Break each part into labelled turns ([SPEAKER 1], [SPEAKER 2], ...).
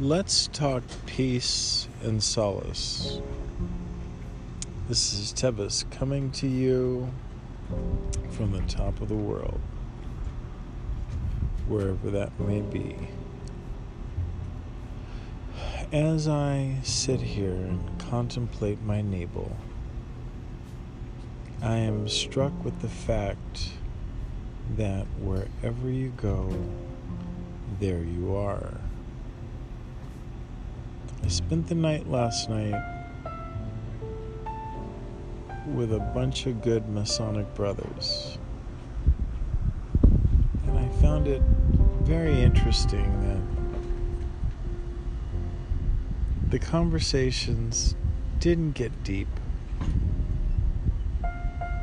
[SPEAKER 1] Let's talk peace and solace. This is Tevis coming to you from the top of the world, wherever that may be. As I sit here and contemplate my navel, I am struck with the fact that wherever you go, there you are. I spent the night last night with a bunch of good Masonic brothers. And I found it very interesting that the conversations didn't get deep.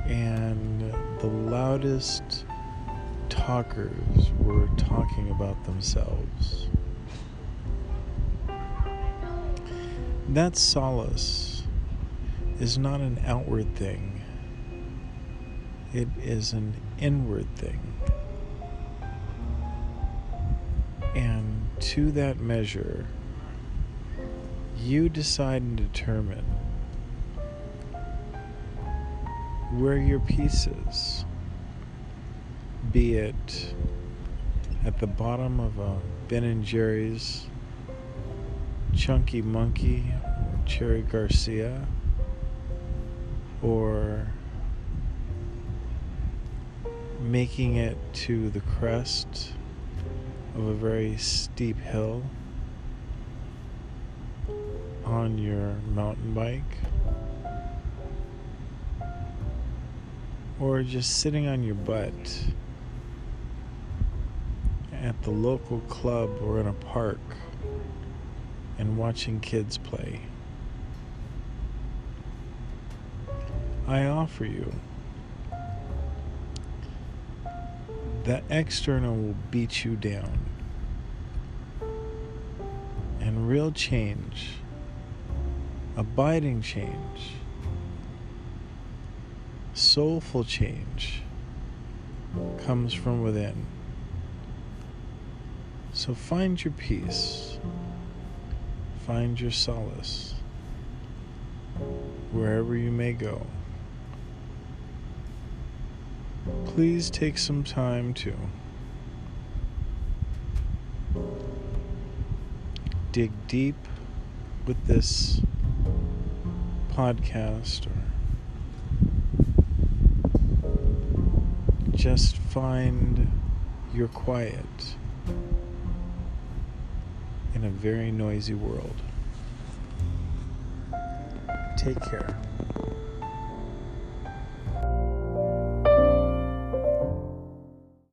[SPEAKER 1] And the loudest talkers were talking about themselves. That solace is not an outward thing, it is an inward thing. And to that measure, you decide and determine where your peace is, be it at the bottom of a Ben and Jerry's Chunky Monkey, Cherry Garcia, or making it to the crest of a very steep hill on your mountain bike, or just sitting on your butt at the local club or in a park and watching kids play. I offer you that external will beat you down. And real change, abiding change, soulful change comes from within. So find your peace find your solace wherever you may go. Please take some time to dig deep with this podcast or just find your quiet in a very noisy world. Take care.